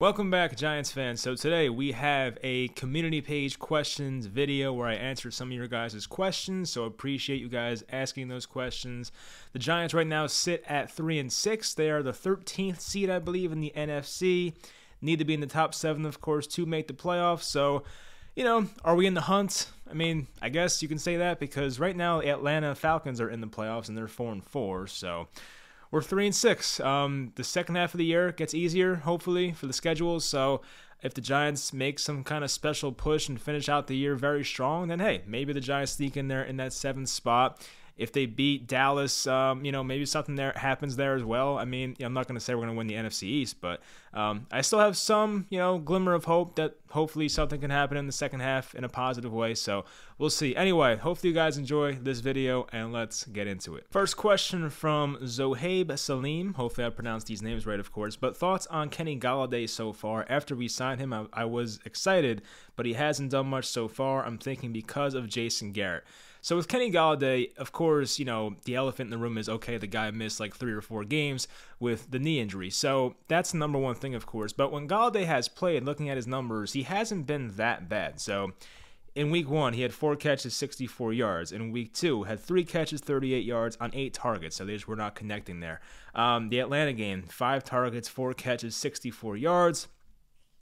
Welcome back, Giants fans. So today we have a community page questions video where I answer some of your guys' questions. So appreciate you guys asking those questions. The Giants right now sit at three and six. They are the 13th seed, I believe, in the NFC. Need to be in the top seven, of course, to make the playoffs. So, you know, are we in the hunt? I mean, I guess you can say that because right now Atlanta Falcons are in the playoffs and they're four and four. So we're three and six. Um, the second half of the year gets easier, hopefully, for the schedules. So if the Giants make some kind of special push and finish out the year very strong, then hey, maybe the Giants sneak in there in that seventh spot if they beat Dallas, um, you know, maybe something there happens there as well. I mean, I'm not going to say we're going to win the NFC East, but um, I still have some, you know, glimmer of hope that hopefully something can happen in the second half in a positive way. So we'll see. Anyway, hopefully you guys enjoy this video and let's get into it. First question from Zohaib Salim. Hopefully I pronounced these names right, of course. But thoughts on Kenny Golladay so far? After we signed him, I, I was excited, but he hasn't done much so far. I'm thinking because of Jason Garrett. So with Kenny Golladay, of course, you know, the elephant in the room is okay, the guy missed like three or four games with the knee injury. So that's the number one thing, of course. But when Golladay has played, looking at his numbers, he hasn't been that bad. So in week one, he had four catches, 64 yards. In week two, had three catches, 38 yards on eight targets. So they just were not connecting there. Um, the Atlanta game, five targets, four catches, 64 yards.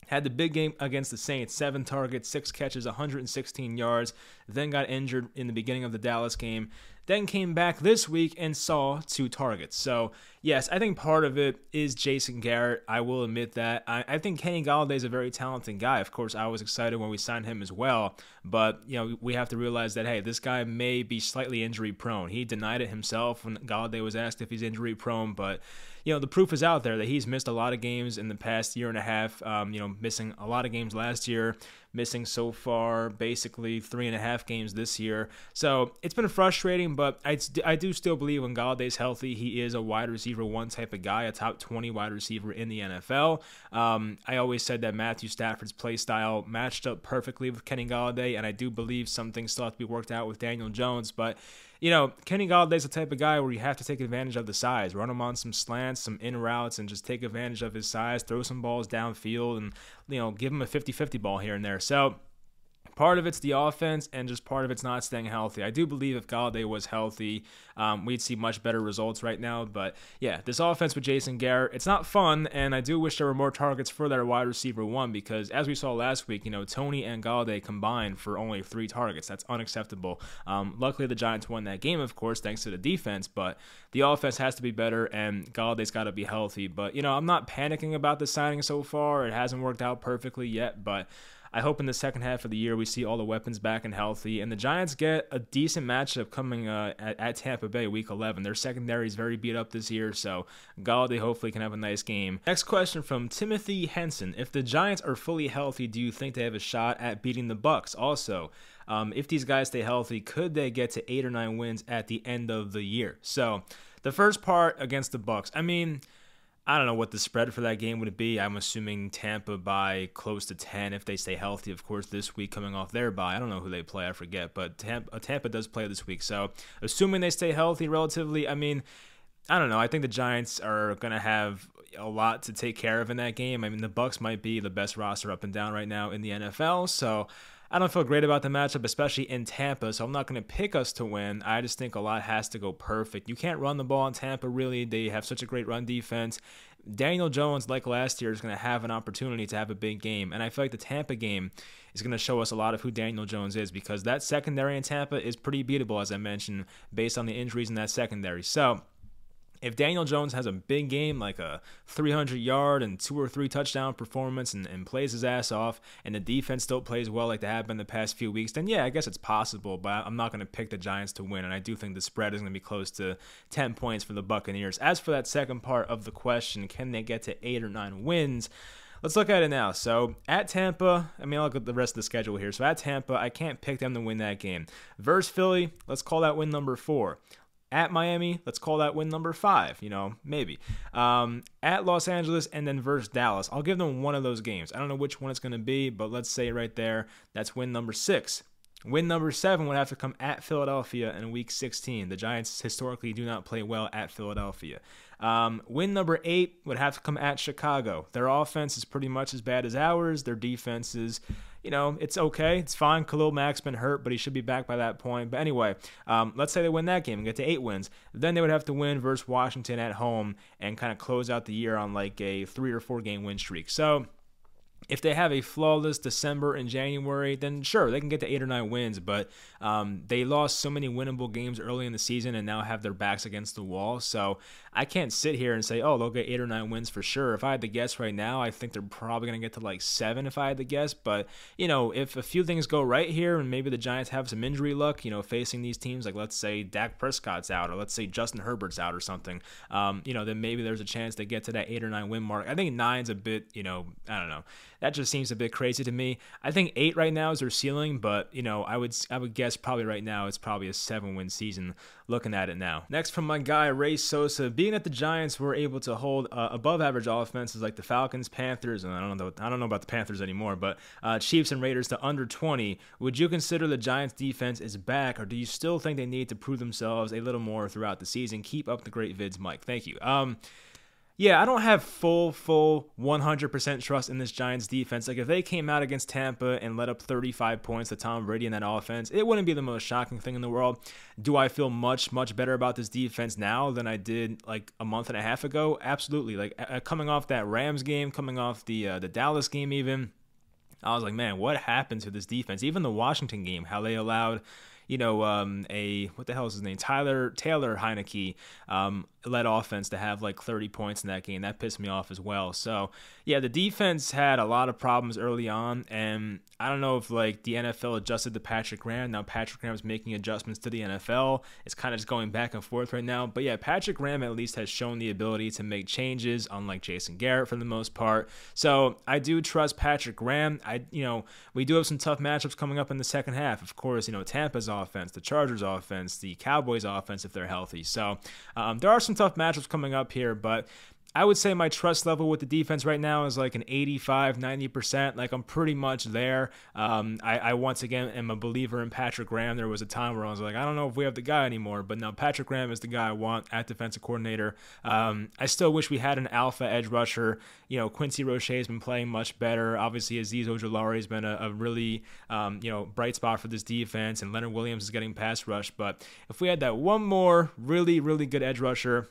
Had the big game against the Saints, seven targets, six catches, 116 yards. Then got injured in the beginning of the Dallas game. Then came back this week and saw two targets. So, yes, I think part of it is Jason Garrett. I will admit that. I, I think Kenny Golladay is a very talented guy. Of course, I was excited when we signed him as well. But, you know, we have to realize that, hey, this guy may be slightly injury prone. He denied it himself when Golladay was asked if he's injury prone. But, you know, the proof is out there that he's missed a lot of games in the past year and a half. Um, you know, missing a lot of games last year missing so far basically three and a half games this year. So it's been frustrating, but I, I do still believe when Golladay's healthy, he is a wide receiver one type of guy, a top 20 wide receiver in the NFL. Um, I always said that Matthew Stafford's play style matched up perfectly with Kenny Golladay, and I do believe some things still have to be worked out with Daniel Jones, but you know, Kenny Golladay's the type of guy where you have to take advantage of the size, run him on some slants, some in routes, and just take advantage of his size, throw some balls downfield, and, you know, give him a 50 50 ball here and there. So, Part of it's the offense, and just part of it's not staying healthy. I do believe if Golladay was healthy, um, we'd see much better results right now. But yeah, this offense with Jason Garrett, it's not fun, and I do wish there were more targets for that wide receiver one because as we saw last week, you know, Toney and Golladay combined for only three targets. That's unacceptable. Um, luckily, the Giants won that game, of course, thanks to the defense, but the offense has to be better, and Golladay's got to be healthy. But you know, I'm not panicking about the signing so far. It hasn't worked out perfectly yet, but I hope in the second half of the year we see all the weapons back and healthy, and the Giants get a decent matchup coming uh, at, at, Tampa Bay Week 11. Their secondary is very beat up this year, so Golladay hopefully can have a nice game. Next question from Timothy Henson: If the Giants are fully healthy, do you think they have a shot at beating the Bucks? Also. Um, if these guys stay healthy, could they get to eight or nine wins at the end of the year? So, the first part against the Bucks. I mean, I don't know what the spread for that game would be. I'm assuming Tampa by close to 10 if they stay healthy. Of course, this week coming off their bye. I don't know who they play, I forget, but Tampa, uh, Tampa does play this week. So, assuming they stay healthy relatively, I mean, I don't know. I think the Giants are going to have a lot to take care of in that game. I mean, the Bucks might be the best roster up and down right now in the NFL. So, I don't feel great about the matchup, especially in Tampa, so I'm not going to pick us to win. I just think a lot has to go perfect. You can't run the ball in Tampa, really. They have such a great run defense. Daniel Jones, like last year, is going to have an opportunity to have a big game. And I feel like the Tampa game is going to show us a lot of who Daniel Jones is because that secondary in Tampa is pretty beatable, as I mentioned, based on the injuries in that secondary. So, if Daniel Jones has a big game, like a 300 yard and two or three touchdown performance, and, and, plays his ass off, and the defense still plays well like they have been the past few weeks, then yeah, I guess it's possible. But I'm not going to pick the Giants to win, and I do think the spread is going to be close to 10 points for the Buccaneers. As for that second part of the question, can they get to eight or nine wins? Let's look at it now. So at Tampa, I mean, I'll look at the rest of the schedule here. So at Tampa, I can't pick them to win that game. Versus Philly, let's call that win number four at Miami, let's call that win number five, you know, maybe. Um, at Los Angeles and then versus Dallas. I'll give them one of those games. I don't know which one it's going to be, but let's say right there, that's win number six. Win number seven would have to come at Philadelphia in week 16. The Giants historically do not play well at Philadelphia. Um, win number eight would have to come at Chicago. Their offense is pretty much as bad as ours. Their defense is, you know, it's okay. It's fine. Khalil Mack's been hurt, but he should be back by that point. But anyway, um, let's say they win that game and get to eight wins. Then they would have to win versus Washington at home and kind of close out the year on like a three or four game win streak. So, if they have a flawless December and January, then sure, they can get to eight or nine wins. But um, they lost so many winnable games early in the season and now have their backs against the wall. So I can't sit here and say, oh, they'll get eight or nine wins for sure. If I had to guess right now, I think they're probably going to get to like seven if I had to guess. But, you know, if a few things go right here and maybe the Giants have some injury luck, you know, facing these teams, like let's say Dak Prescott's out or let's say Justin Herbert's out or something, um, you know, then maybe there's a chance they get to that eight or nine win mark. I think nine's a bit, you know, I don't know that just seems a bit crazy to me. I think eight right now is their ceiling, but you know, I would I would guess probably right now it's probably a seven win season. Looking at it now. Next from my guy Ray Sosa, being that the Giants were able to hold uh, above average offenses like the Falcons, Panthers, and I don't know I don't know about the Panthers anymore, but uh, Chiefs and Raiders to under 20. Would you consider the Giants defense is back, or do you still think they need to prove themselves a little more throughout the season? Keep up the great vids, Mike. Thank you. Um yeah, I don't have full, full 100% trust in this Giants defense. Like, if they came out against Tampa and let up 35 points to Tom Brady in that offense, it wouldn't be the most shocking thing in the world. Do I feel much, much better about this defense now than I did like a month and a half ago? Absolutely. Like, coming off that Rams game, coming off the uh, the Dallas game, even, I was like, man, what happened to this defense? Even the Washington game, how they allowed you know, um, a what the hell is his name? Tyler Taylor Heinicke um, led offense to have like 30 points in that game. That pissed me off as well. So yeah, the defense had a lot of problems early on, and I don't know if like the NFL adjusted to Patrick Graham. Now Patrick Graham is making adjustments to the NFL. It's kind of just going back and forth right now. But yeah, Patrick Graham at least has shown the ability to make changes, unlike Jason Garrett for the most part. So I do trust Patrick Graham. I you know we do have some tough matchups coming up in the second half. Of course, you know Tampa's offense, the Chargers offense, the Cowboys offense if they're healthy. So um, there are some tough matchups coming up here, but I would say my trust level with the defense right now is like an 85, 90%. Like I'm pretty much there. Um, I, I, once again am a believer in Patrick Graham. There was a time where I was like, I don't know if we have the guy anymore, but now Patrick Graham is the guy I want at defensive coordinator. Um, I still wish we had an alpha edge rusher. You know, Quincy Roche has been playing much better. Obviously, Azeez Ojulari has been a, a really, um, you know, bright spot for this defense, and Leonard Williams is getting pass rush. But if we had that one more really, really good edge rusher,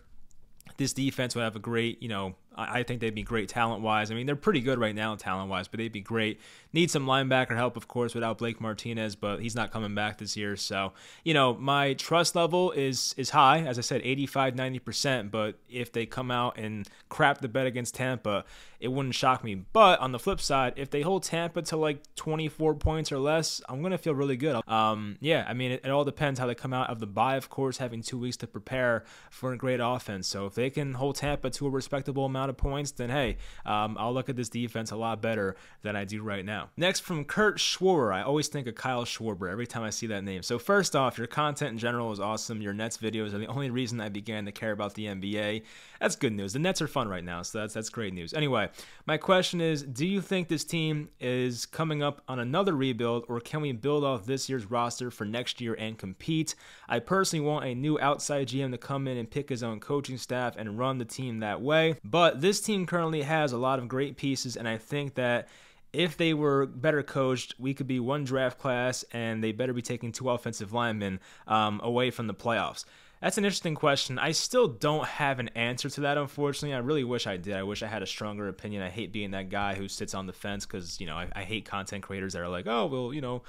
this defense would have a great, you know, I think they'd be great talent wise. I mean, they're pretty good right now talent wise, but they'd be great. Need some linebacker help, of course, without Blake Martinez, but he's not coming back this year. So, you know, my trust level is is high, as I said, 85, 90%. But if they come out and crap the bet against Tampa, it wouldn't shock me. But on the flip side, if they hold Tampa to like 24 points or less, I'm gonna feel really good. Um, yeah, I mean, it, it all depends how they come out of the bye, of course, having two weeks to prepare for a great offense. So if they can hold Tampa to a respectable amount of points, then hey, um, I'll look at this defense a lot better than I do right now. Next from Kurt Schwarber. I always think of Kyle Schwarber every time I see that name. So first off, your content in general is awesome. Your Nets videos are the only reason I began to care about the NBA. That's good news. The Nets are fun right now, so that's that's great news. Anyway, my question is, do you think this team is coming up on another rebuild, or can we build off this year's roster for next year and compete? I personally want a new outside GM to come in and pick his own coaching staff and run the team that way. But this team currently has a lot of great pieces, and I think that if they were better coached, we could be one draft class, and they better be taking two offensive linemen um, away from the playoffs. That's an interesting question. I still don't have an answer to that, unfortunately. I really wish I did. I wish I had a stronger opinion. I hate being that guy who sits on the fence because, you know, I, I, hate content creators that are like, oh, well, you know,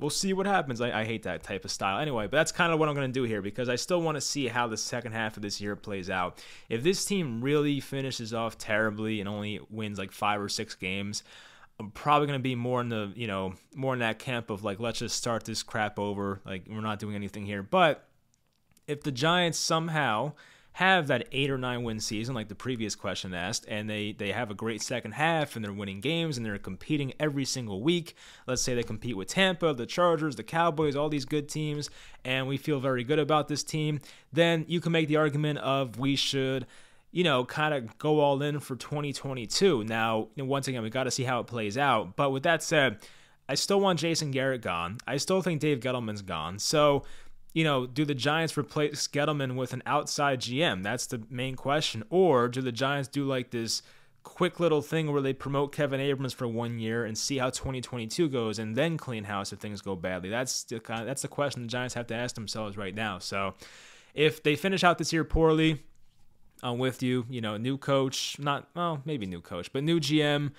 we'll see what happens. I, I hate that type of style. Anyway, but that's kind of what I'm going to do here because I still want to see how the second half of this year plays out. If this team really finishes off terribly and only wins like five or six games, I'm probably going to be more in the, you know, more in that camp of like, let's just start this crap over. Like, we're not doing anything here. But if the Giants somehow have that eight or nine win season like the previous question asked and they they have a great second half and they're winning games and they're competing every single week let's say they compete with tampa the chargers the cowboys all these good teams and we feel very good about this team then you can make the argument of we should you know kind of go all in for 2022 now once again we got to see how it plays out but with that said I still want Jason Garrett gone. I still think Dave Gettleman's gone. So, you know, do the Giants replace Gettleman with an outside GM? That's the main question. Or do the Giants do like this quick little thing where they promote Kevin Abrams for one year and see how 2022 goes and then clean house if things go badly? That's the kind of, that's the question the Giants have to ask themselves right now. So, if they finish out this year poorly, I'm with you. You know, new coach, not well, maybe new coach, but new GM.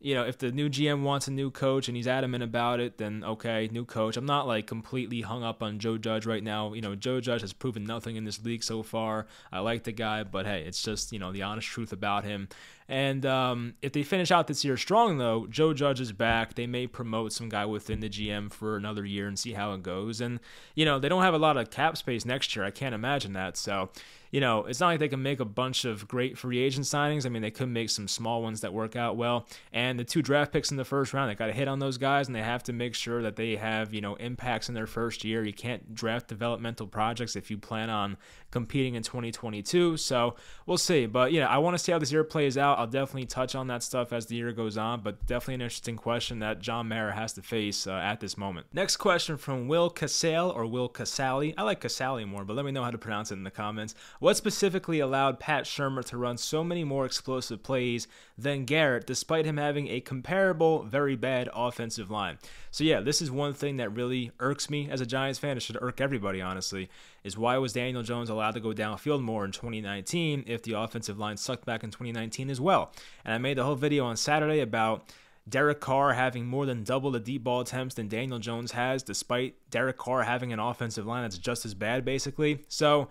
You know, if the new GM wants a new coach and he's adamant about it, then okay, new coach. I'm not like completely hung up on Joe Judge right now. You know, Joe Judge has proven nothing in this league so far. I like the guy, but hey, it's just, you know, the honest truth about him. And um, if they finish out this year strong, though, Joe Judge is back. They may promote some guy within the GM for another year and see how it goes. And, you know, they don't have a lot of cap space next year. I can't imagine that. So, you know, it's not like they can make a bunch of great free agent signings. I mean, they could make some small ones that work out well. And the two draft picks in the first round, they got to hit on those guys, and they have to make sure that they have, you know, impacts in their first year. You can't draft developmental projects if you plan on competing in 2022. So we'll see. But yeah, I want to see how this year plays out. I'll definitely touch on that stuff as the year goes on, but definitely an interesting question that John Mara has to face uh, at this moment. Next question from Will Casale or Will Casale. I like Casale more, but let me know how to pronounce it in the comments. What specifically allowed Pat Shurmur to run so many more explosive plays than Garrett, despite him having a comparable, very bad offensive line? So yeah, this is one thing that really irks me as a Giants fan. It should irk everybody, honestly is why was Daniel Jones allowed to go downfield more in 2019 if the offensive line sucked back in 2019 as well? And I made the whole video on Saturday about Derek Carr having more than double the deep ball attempts than Daniel Jones has, despite Derek Carr having an offensive line that's just as bad, basically. So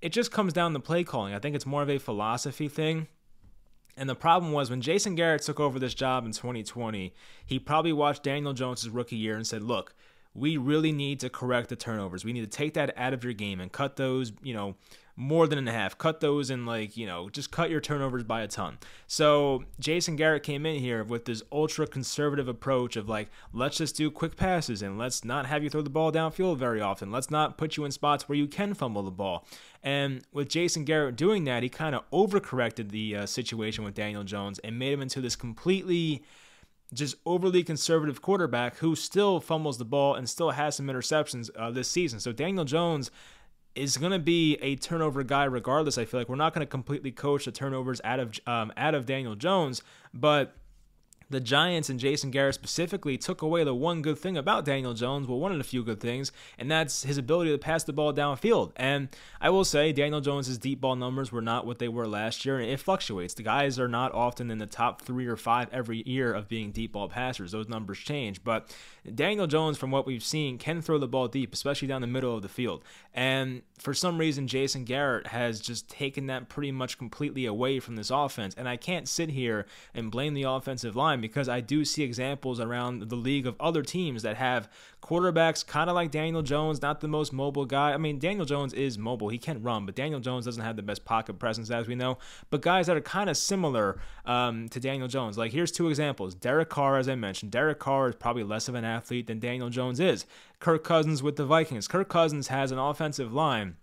it just comes down to play calling. I think it's more of a philosophy thing. And the problem was when Jason Garrett took over this job in 2020, he probably watched Daniel Jones' rookie year and said, Look, we really need to correct the turnovers. We need to take that out of your game and cut those, you know, more than in half. Cut those and like, you know, just cut your turnovers by a ton. So Jason Garrett came in here with this ultra conservative approach of like, let's just do quick passes and let's not have you throw the ball downfield very often. Let's not put you in spots where you can fumble the ball. And with Jason Garrett doing that, he kind of overcorrected the uh, situation with Daniel Jones and made him into this completely just overly conservative quarterback who still fumbles the ball and still has some interceptions uh, this season. So Daniel Jones is going to be a turnover guy regardless. I feel like we're not going to completely coach the turnovers out of um, out of Daniel Jones, but the Giants and Jason Garrett specifically took away the one good thing about Daniel Jones, well, one of the few good things, and that's his ability to pass the ball downfield. And I will say, Daniel Jones's deep ball numbers were not what they were last year, and it fluctuates. The guys are not often in the top three or five every year of being deep ball passers. Those numbers change. But Daniel Jones, from what we've seen, can throw the ball deep, especially down the middle of the field. And for some reason, Jason Garrett has just taken that pretty much completely away from this offense. And I can't sit here and blame the offensive line because I do see examples around the league of other teams that have quarterbacks kind of like Daniel Jones, not the most mobile guy. I mean, Daniel Jones is mobile, he can run, but Daniel Jones doesn't have the best pocket presence, as we know. But guys that are kind of similar um, to Daniel Jones, like here's two examples Derek Carr, as I mentioned. Derek Carr is probably less of an athlete than Daniel Jones is. Kirk Cousins with the Vikings. Kirk Cousins has an offensive line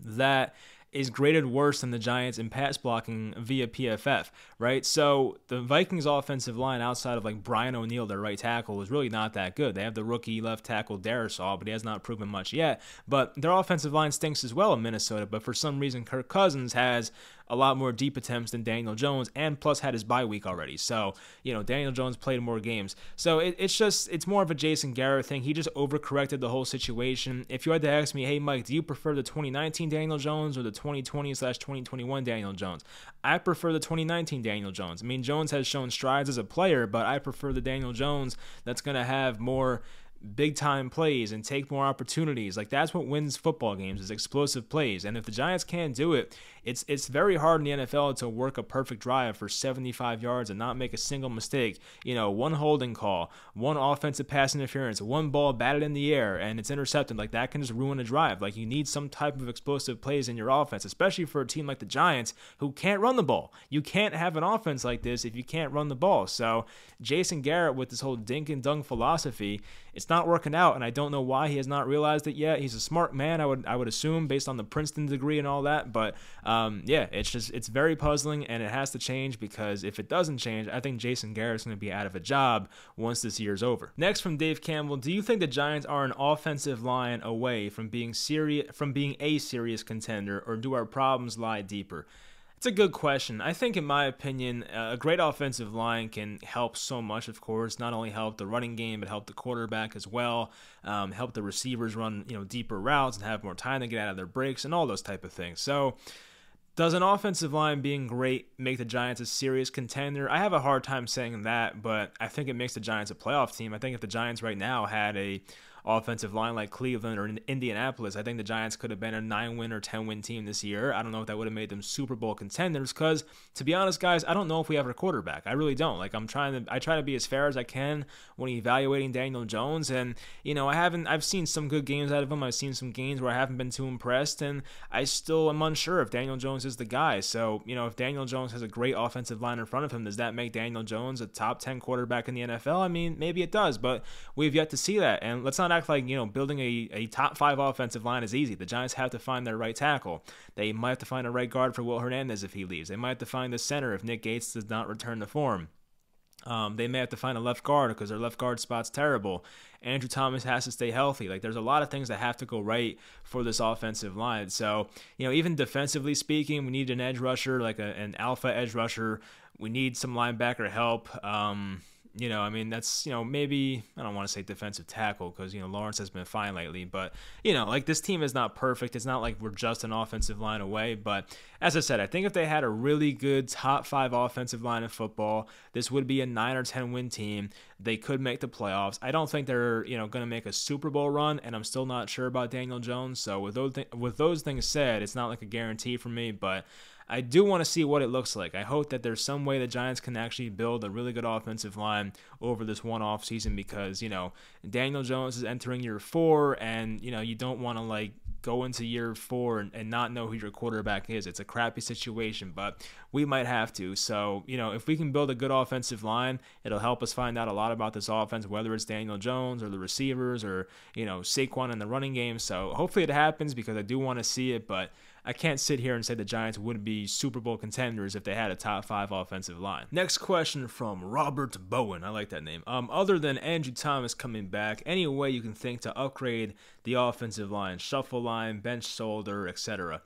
that is graded worse than the Giants in pass blocking via PFF, right? So the Vikings offensive line outside of like Brian O'Neill, their right tackle, is really not that good. They have the rookie left tackle Darrisaw, but he has not proven much yet. But their offensive line stinks as well in Minnesota. But for some reason, Kirk Cousins has a lot more deep attempts than Daniel Jones, and plus had his bye week already. So, you know, Daniel Jones played more games. So it, it's just, it's more of a Jason Garrett thing. He just overcorrected the whole situation. If you had to ask me, hey, Mike, do you prefer the 2019 Daniel Jones or the 2020 slash 2021 Daniel Jones? I prefer the 2019 Daniel Jones. I mean, Jones has shown strides as a player, but I prefer the Daniel Jones that's going to have more big time plays and take more opportunities. Like that's what wins football games is explosive plays. And if the Giants can't do it, it's it's very hard in the NFL to work a perfect drive for 75 yards and not make a single mistake. You know, one holding call, one offensive pass interference, one ball batted in the air and it's intercepted. Like that can just ruin a drive. Like you need some type of explosive plays in your offense, especially for a team like the Giants who can't run the ball. You can't have an offense like this if you can't run the ball. So Jason Garrett with this whole dink and dunk philosophy, it's not not working out, and I don't know why he has not realized it yet. He's a smart man, I would I would assume, based on the Princeton degree and all that. But um, yeah, it's just it's very puzzling, and it has to change because if it doesn't change, I think Jason Garrett's going to be out of a job once this year's over. Next from Dave Campbell, do you think the Giants are an offensive line away from being serious from being a serious contender, or do our problems lie deeper? It's a good question. I think, in my opinion, a great offensive line can help so much. Of course, not only help the running game, but help the quarterback as well. Um, help the receivers run, you know, deeper routes and have more time to get out of their breaks and all those type of things. So, does an offensive line being great make the Giants a serious contender? I have a hard time saying that, but I think it makes the Giants a playoff team. I think if the Giants right now had a offensive line like Cleveland or Indianapolis, I think the Giants could have been a nine win or 10 win team this year. I don't know if that would have made them Super Bowl contenders because, to be honest, guys, I don't know if we have a quarterback. I really don't. Like, I'm trying to, I try to be as fair as I can when evaluating Daniel Jones. And, you know, I haven't, I've seen some good games out of him. I've seen some games where I haven't been too impressed. And I still am unsure if Daniel Jones is the guy. So, you know, if Daniel Jones has a great offensive line in front of him, does that make Daniel Jones a top 10 quarterback in the NFL? I mean, maybe it does, but we've yet to see that. And let's not act like, you know, building a, a top five offensive line is easy. The Giants have to find their right tackle. They might have to find a right guard for Will Hernandez if he leaves. They might have to find the center if Nick Gates does not return to form. Um, they may have to find a left guard because their left guard spot's terrible. Andrew Thomas has to stay healthy. Like there's a lot of things that have to go right for this offensive line. So you know, even defensively speaking, we need an edge rusher, like a, an alpha edge rusher. We need some linebacker help. Um, you know, I mean, that's, you know, maybe, I don't want to say defensive tackle because, you know, Lawrence has been fine lately. But, you know, like this team is not perfect. It's not like we're just an offensive line away. But as I said, I think if they had a really good top five offensive line of football, this would be a nine or 10 win team. They could make the playoffs. I don't think they're, you know, going to make a Super Bowl run. And I'm still not sure about Daniel Jones. So with those, th- with those things said, it's not like a guarantee for me. But, I do want to see what it looks like. I hope that there's some way the Giants can actually build a really good offensive line over this one off season because, you know, Daniel Jones is entering year four and, you know, you don't want to like go into year four and, and, not know who your quarterback is. It's a crappy situation, but we might have to. So, you know, if we can build a good offensive line, it'll help us find out a lot about this offense, whether it's Daniel Jones or the receivers or, you know, Saquon in the running game. So hopefully it happens because I do want to see it, but I can't sit here and say the Giants wouldn't be Super Bowl contenders if they had a top five offensive line. Next question from Robert Bowen. I like that name. Um, other than Andrew Thomas coming back, any way you can think to upgrade the offensive line, shuffle line, bench Solder, etc.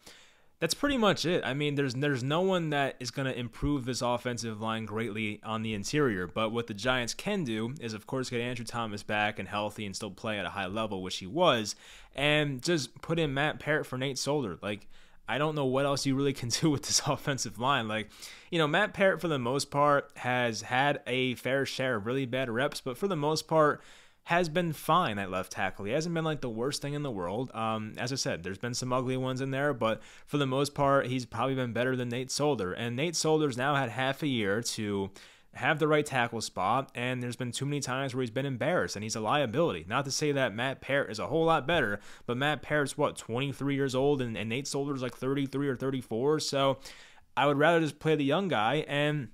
That's pretty much it. I mean, there's there's no one that is going to improve this offensive line greatly on the interior. But what the Giants can do is, of course, get Andrew Thomas back and healthy and still play at a high level, which he was, and just put in Matt Peart for Nate Solder. Like I don't know what else you really can do with this offensive line. Like, you know, Matt Peart, for the most part, has had a fair share of really bad reps, but for the most part, has been fine at left tackle. He hasn't been like the worst thing in the world. Um, as I said, there's been some ugly ones in there, but for the most part, he's probably been better than Nate Solder. And Nate Solder's now had half a year to have the right tackle spot, and there's been too many times where he's been embarrassed and he's a liability. Not to say that Matt Peart is a whole lot better, but Matt Peart's what, 23 years old, and, and Nate Solder's like 33 or 34. So I would rather just play the young guy and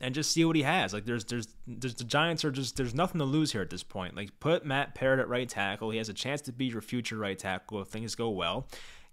and just see what he has. Like there's there's there's the Giants are just there's nothing to lose here at this point. Like put Matt Peart at right tackle. He has a chance to be your future right tackle if things go well.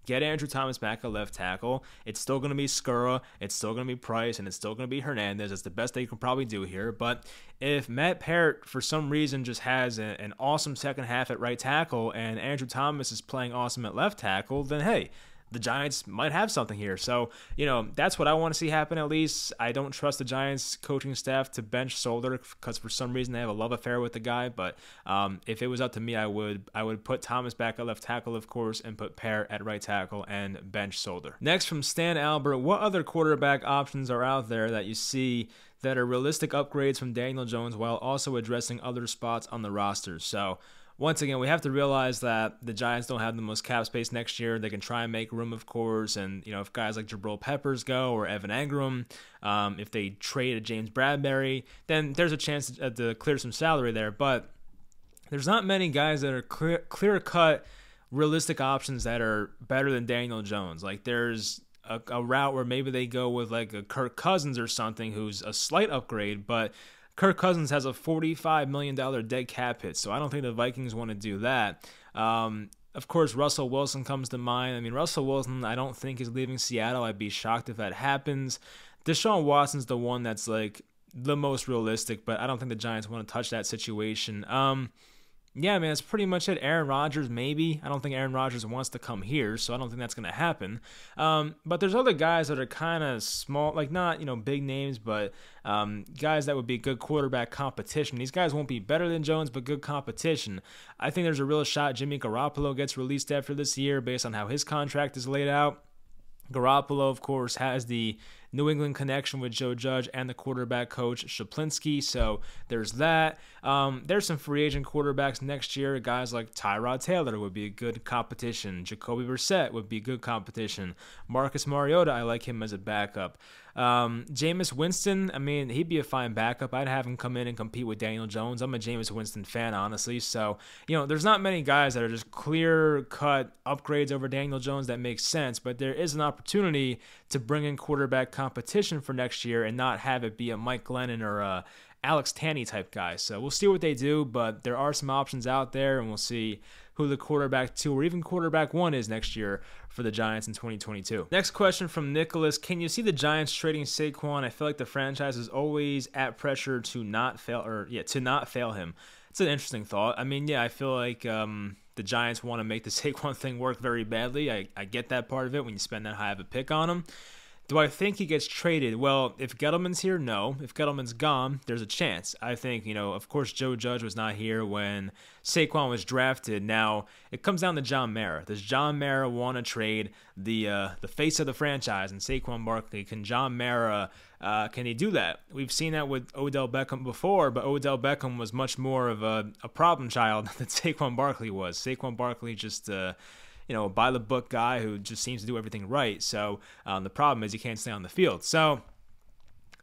Get Andrew Thomas back at left tackle. It's still going to be Skura. It's still going to be Price, and it's still going to be Hernandez. It's the best they can probably do here. But if Matt Peart, for some reason, just has a, an awesome second half at right tackle, and Andrew Thomas is playing awesome at left tackle, then hey, the Giants might have something here. So, you know, that's what I want to see happen at least. I don't trust the Giants coaching staff to bench Solder because for some reason they have a love affair with the guy. But um, if it was up to me, I would I would put Thomas back at left tackle, of course, and put Peart at right tackle and bench Solder. Next from Stan Albert, what other quarterback options are out there that you see that are realistic upgrades from Daniel Jones while also addressing other spots on the roster? So once again, we have to realize that the Giants don't have the most cap space next year. They can try and make room, of course, and you know if guys like Jabril Peppers go or Evan Engram, um, if they trade a James Bradberry, then there's a chance to, to clear some salary there. But there's not many guys that are clear, clear cut, realistic options that are better than Daniel Jones. Like there's a, a route where maybe they go with like a Kirk Cousins or something, who's a slight upgrade, but Kirk Cousins has a $45 million dead cap hit, so I don't think the Vikings want to do that. Um, of course, Russell Wilson comes to mind. I mean, Russell Wilson, I don't think is leaving Seattle. I'd be shocked if that happens. Deshaun Watson's the one that's like the most realistic, but I don't think the Giants want to touch that situation. Um, yeah, man, that's pretty much it. Aaron Rodgers, maybe. I don't think Aaron Rodgers wants to come here, so I don't think that's going to happen. Um, but there's other guys that are kind of small, like not, you know, big names, but um, guys that would be good quarterback competition. These guys won't be better than Jones, but good competition. I think there's a real shot Jimmy Garoppolo gets released after this year based on how his contract is laid out. Garoppolo, of course, has the New England connection with Joe Judge and the quarterback coach Schuplinski. So there's that. Um, there's some free agent quarterbacks next year. Guys like Tyrod Taylor would be a good competition. Jacoby Brissett would be good competition. Marcus Mariota, I like him as a backup. Um, Jameis Winston, I mean, he'd be a fine backup. I'd have him come in and compete with Daniel Jones. I'm a Jameis Winston fan, honestly. So, you know, there's not many guys that are just clear cut upgrades over Daniel Jones that makes sense, but there is an opportunity to bring in quarterback competition for next year and not have it be a Mike Glennon or a Alex Tanney type guy. So we'll see what they do, but there are some options out there, and we'll see who the quarterback two or even quarterback one is next year for the Giants in 2022. Next question from Nicholas Can you see the Giants trading Saquon? I feel like the franchise is always at pressure to not fail or yeah, to not fail him. It's an interesting thought. I mean, yeah, I feel like um, the Giants want to make the Saquon thing work very badly. I, I get that part of it when you spend that high of a pick on him. Do I think he gets traded? Well, if Gettleman's here, no. If Gettleman's gone, there's a chance. I think, you know, of course, Joe Judge was not here when Saquon was drafted. Now, it comes down to John Mara. Does John Mara want to trade the uh, the face of the franchise and Saquon Barkley? Can John Mara, uh, can he do that? We've seen that with Odell Beckham before, but Odell Beckham was much more of a, a problem child than Saquon Barkley was. Saquon Barkley just... Uh, you know, by the book guy who just seems to do everything right. So um, the problem is he can't stay on the field. So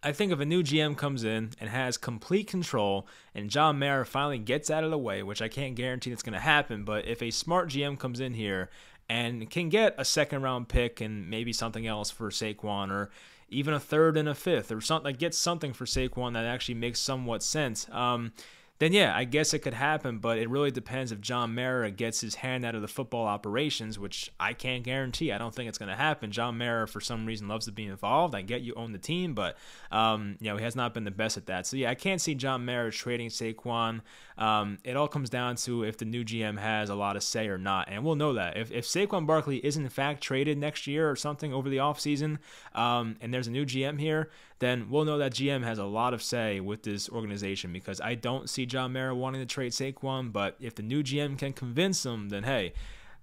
I think if a new GM comes in and has complete control and John Mara finally gets out of the way, which I can't guarantee that's going to happen, but if a smart GM comes in here and can get a second round pick and maybe something else for Saquon or even a third and a fifth or something, like get something for Saquon that actually makes somewhat sense. Um, then yeah, I guess it could happen, but it really depends if John Mara gets his hand out of the football operations, which I can't guarantee. I don't think it's going to happen. John Mara, for some reason, loves to be involved. I get you own the team, but um, you know he has not been the best at that. So yeah, I can't see John Mara trading Saquon. Um, it all comes down to if the new GM has a lot of say or not, and we'll know that if if Saquon Barkley is in fact traded next year or something over the offseason, um, and there's a new GM here, then we'll know that GM has a lot of say with this organization because I don't see John Mara wanting to trade Saquon, but if the new GM can convince him, then hey,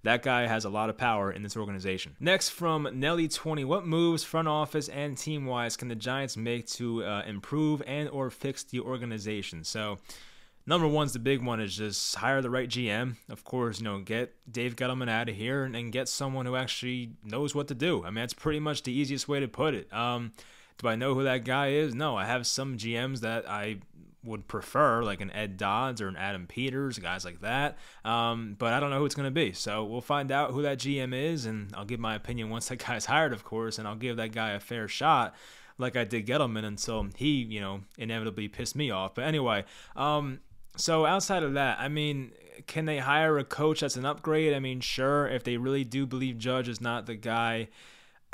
that guy has a lot of power in this organization. Next from Nelly20, what moves front office and team wise can the Giants make to uh, improve and or fix the organization? So number one's the big one is just hire the right GM. Of course, you know, get Dave Gettleman out of here and, and get someone who actually knows what to do. I mean, that's pretty much the easiest way to put it. Um, do I know who that guy is? No, I have some GMs that I would prefer, like an Ed Dodds or an Adam Peters, guys like that. Um, but I don't know who it's going to be. So we'll find out who that GM is, and I'll give my opinion once that guy's hired, of course, and I'll give that guy a fair shot, like I did Gettleman until he, you know, inevitably pissed me off. But anyway, um, so outside of that, I mean, can they hire a coach that's an upgrade? I mean, sure, if they really do believe Judge is not the guy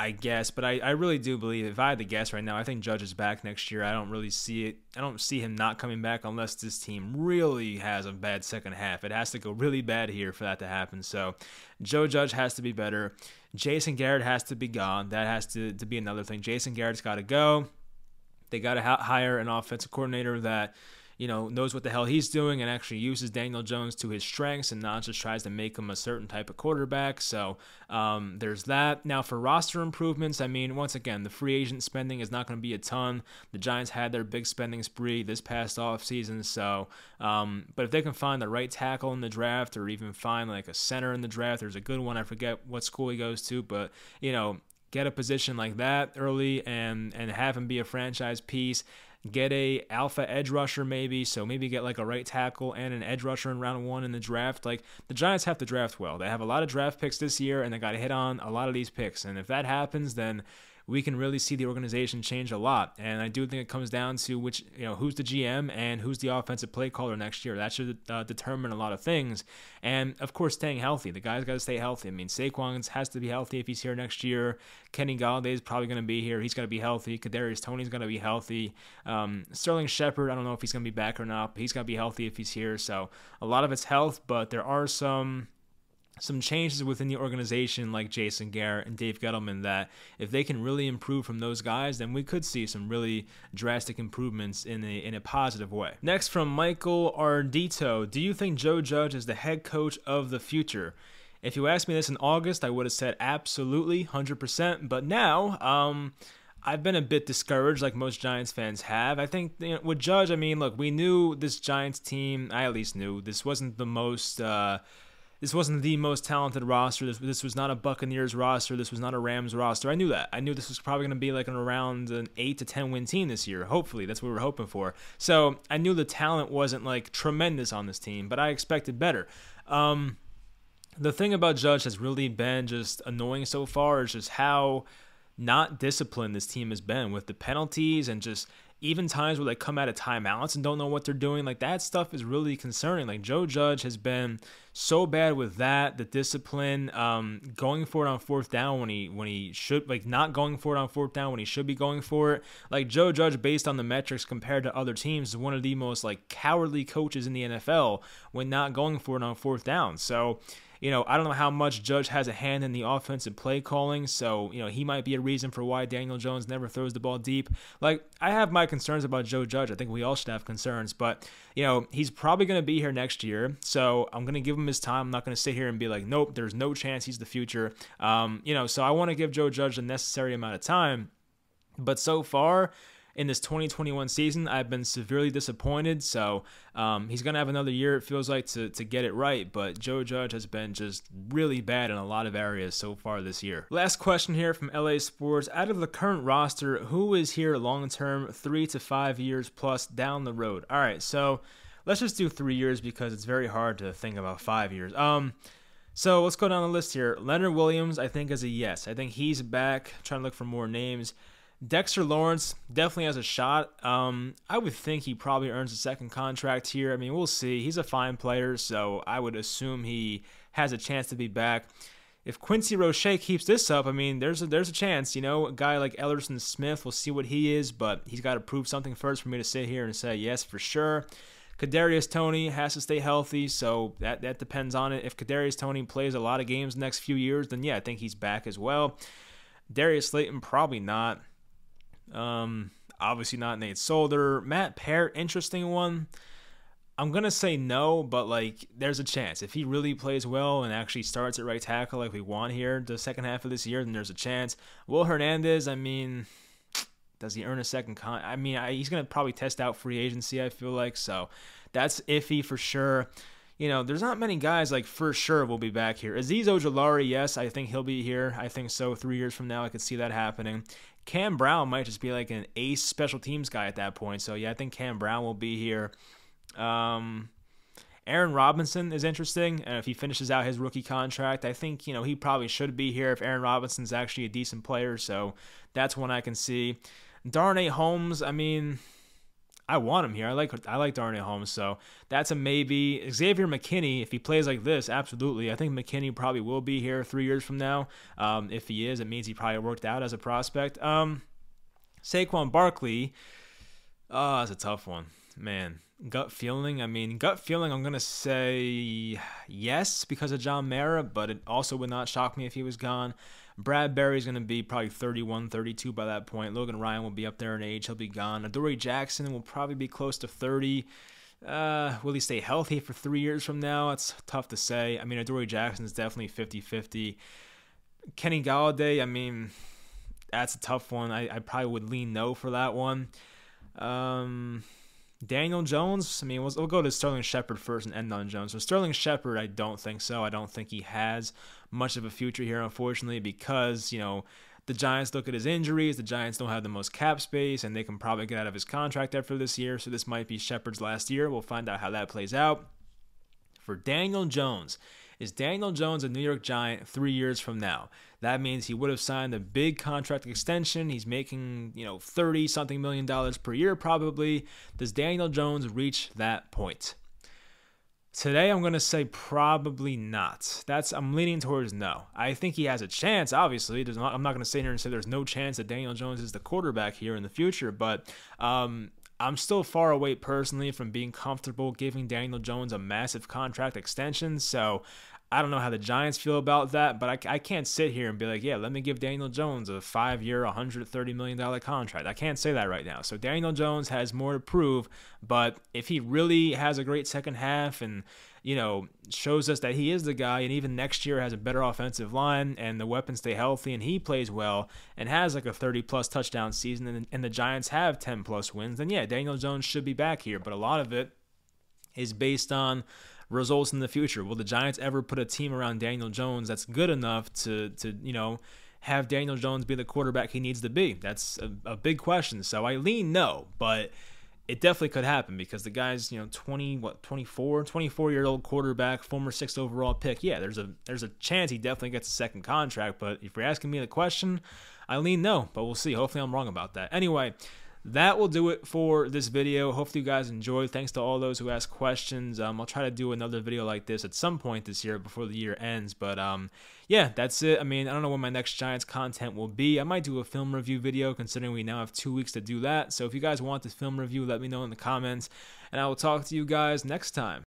I guess, but I, I really do believe if I had to guess right now, I think Judge is back next year. I don't really see it. I don't see him not coming back unless this team really has a bad second half. It has to go really bad here for that to happen. So Joe Judge has to be better. Jason Garrett has to be gone. That has to, to be another thing. Jason Garrett's got to go. They got to ha- hire an offensive coordinator that – you know, knows what the hell he's doing and actually uses Daniel Jones to his strengths and not just tries to make him a certain type of quarterback. So um, there's that. Now, for roster improvements, I mean, once again, the free agent spending is not going to be a ton. The Giants had their big spending spree this past offseason. So, um, but if they can find the right tackle in the draft or even find like a center in the draft, there's a good one. I forget what school he goes to, but, you know, get a position like that early and and have him be a franchise piece get a alpha edge rusher maybe so maybe get like a right tackle and an edge rusher in round one in the draft. Like the giants have to draft well. They have a lot of draft picks this year and they got to hit on a lot of these picks. And if that happens then we can really see the organization change a lot. And I do think it comes down to which, you know, who's the GM and who's the offensive play caller next year. That should uh, determine a lot of things. And of course, staying healthy. The guy's got to stay healthy. I mean, Saquon has to be healthy if he's here next year. Kenny Golladay is probably going to be here. He's going to be healthy. Kadarius Toney's going to be healthy. Um, Sterling Shepard, I don't know if he's going to be back or not, but he's going to be healthy if he's here. So a lot of it's health, but there are some some changes within the organization like Jason Garrett and Dave Gettleman that if they can really improve from those guys, then we could see some really drastic improvements in a in a positive way. Next from Michael Ardito, do you think Joe Judge is the head coach of the future? If you asked me this in August, I would have said absolutely, 100%. But now, um, I've been a bit discouraged, like most Giants fans have. I think you know, with Judge, I mean, look, we knew this Giants team. I at least knew this wasn't the most. Uh, this wasn't the most talented roster. This, this was not a Buccaneers roster. This was not a Rams roster. I knew that. I knew this was probably going to be like an around an eight to ten win team this year. Hopefully, that's what we were hoping for. So I knew the talent wasn't like tremendous on this team, but I expected better. Um, the thing about Judge has really been just annoying so far is just how not disciplined this team has been with the penalties and just even times where they come out of timeouts and don't know what they're doing. Like that stuff is really concerning. Like Joe Judge has been so bad with that, the discipline, um, going for it on fourth down when he when he should like not going for it on fourth down when he should be going for it. Like Joe Judge, based on the metrics compared to other teams, is one of the most like cowardly coaches in the NFL when not going for it on fourth down. So you know, I don't know how much Judge has a hand in the offensive play calling, so, you know, he might be a reason for why Daniel Jones never throws the ball deep. Like, I have my concerns about Joe Judge. I think we all should have concerns, but, you know, he's probably going to be here next year, so I'm going to give him his time. I'm not going to sit here and be like, nope, there's no chance he's the future. Um, you know, so I want to give Joe Judge the necessary amount of time. But so far, in this 2021 season. I've been severely disappointed. So um, he's going to have another year, it feels like, to, to get it right. But Joe Judge has been just really bad in a lot of areas so far this year. Last question here from LA Sports. Out of the current roster, who is here long term, three to five years plus down the road? All right, so let's just do three years because it's very hard to think about five years. Um, so let's go down the list here. Leonard Williams, I think, is a yes. I think he's back. Trying to look for more names. Dexter Lawrence definitely has a shot. Um, I would think he probably earns a second contract here. I mean, we'll see. He's a fine player, so I would assume he has a chance to be back. If Quincy Roche keeps this up, I mean, there's a, there's a chance. You know, a guy like Elerson Smith, we'll see what he is, but he's got to prove something first for me to sit here and say yes for sure. Kadarius Toney has to stay healthy, so that that depends on it. If Kadarius Toney plays a lot of games next few years, then yeah, I think he's back as well. Darius Slayton probably not. Um, obviously not Nate Solder. Matt Peart, interesting one. I'm gonna say no, but like there's a chance if he really plays well and actually starts at right tackle like we want here the second half of this year, then there's a chance. Will Hernandez, I mean, does he earn a second con? I mean, I, he's gonna probably test out free agency. I feel like so that's iffy for sure. You know, there's not many guys like for sure will be back here. Azeez Ojulari, yes, I think he'll be here. I think so. Three years from now, I could see that happening. Cam Brown might just be like an ace special teams guy at that point. So yeah, I think Cam Brown will be here. Um, Aaron Robinson is interesting, and if he finishes out his rookie contract, I think you know he probably should be here if Aaron Robinson's actually a decent player. So that's one I can see. Darnay Holmes, I mean, I want him here. I like I like Darnay Holmes, so that's a maybe. Xavier McKinney, if he plays like this, absolutely. I think McKinney probably will be here three years from now. Um, if he is, it means he probably worked out as a prospect. Um, Saquon Barkley, oh, that's a tough one, man. Gut feeling. I mean, gut feeling. I'm gonna say yes because of John Mara, but it also would not shock me if he was gone. Bradberry's going to be probably 31, 32 by that point. Logan Ryan will be up there in age. He'll be gone. Adoree Jackson will probably be close to 30. Uh, will he stay healthy for three years from now? It's tough to say. I mean, Adoree Jackson is definitely 50 50. Kenny Golladay, I mean, that's a tough one. I, I probably would lean no for that one. Um, Daniel Jones, I mean, we'll, we'll, go to Sterling Shepard first and end on Jones. So Sterling Shepard, I don't think so. I don't think he has much of a future here, unfortunately, because, you know, the Giants look at his injuries. The Giants don't have the most cap space, and they can probably get out of his contract after this year. So this might be Shepard's last year. We'll find out how that plays out. For Daniel Jones, is Daniel Jones a New York Giant three years from now? That means he would have signed a big contract extension. He's making, you know, 30 something million dollars per year probably. Does Daniel Jones reach that point? Today, I'm going to say probably not. That's I'm leaning towards no. I think he has a chance. Obviously, There's not, I'm not going to sit here and say there's no chance that Daniel Jones is the quarterback here in the future, but um, I'm still far away personally from being comfortable giving Daniel Jones a massive contract extension. So I don't know how the Giants feel about that, but I, I can't sit here and be like, yeah, let me give Daniel Jones a five year, $130 million contract. I can't say that right now. So Daniel Jones has more to prove, but if he really has a great second half and, you know, shows us that he is the guy, and even next year has a better offensive line and the weapons stay healthy and he plays well and has like a 30 plus touchdown season and, and the Giants have 10 plus wins, then yeah, Daniel Jones should be back here. But a lot of it is based on results in the future. Will the Giants ever put a team around Daniel Jones that's good enough to to you know have Daniel Jones be the quarterback he needs to be? That's a, a big question. So I lean no, but it definitely could happen because the guy's you know 20 what 24 24 year old quarterback former sixth overall pick yeah there's a there's a chance he definitely gets a second contract but if you're asking me the question i lean no but we'll see hopefully i'm wrong about that anyway that will do it for this video. Hopefully you guys enjoyed. Thanks to all those who asked questions. Um, I'll try to do another video like this at some point this year before the year ends. But um, yeah, that's it. I mean, I don't know when my next Giants content will be. I might do a film review video considering we now have two weeks to do that. So if you guys want this film review, let me know in the comments. And I will talk to you guys next time.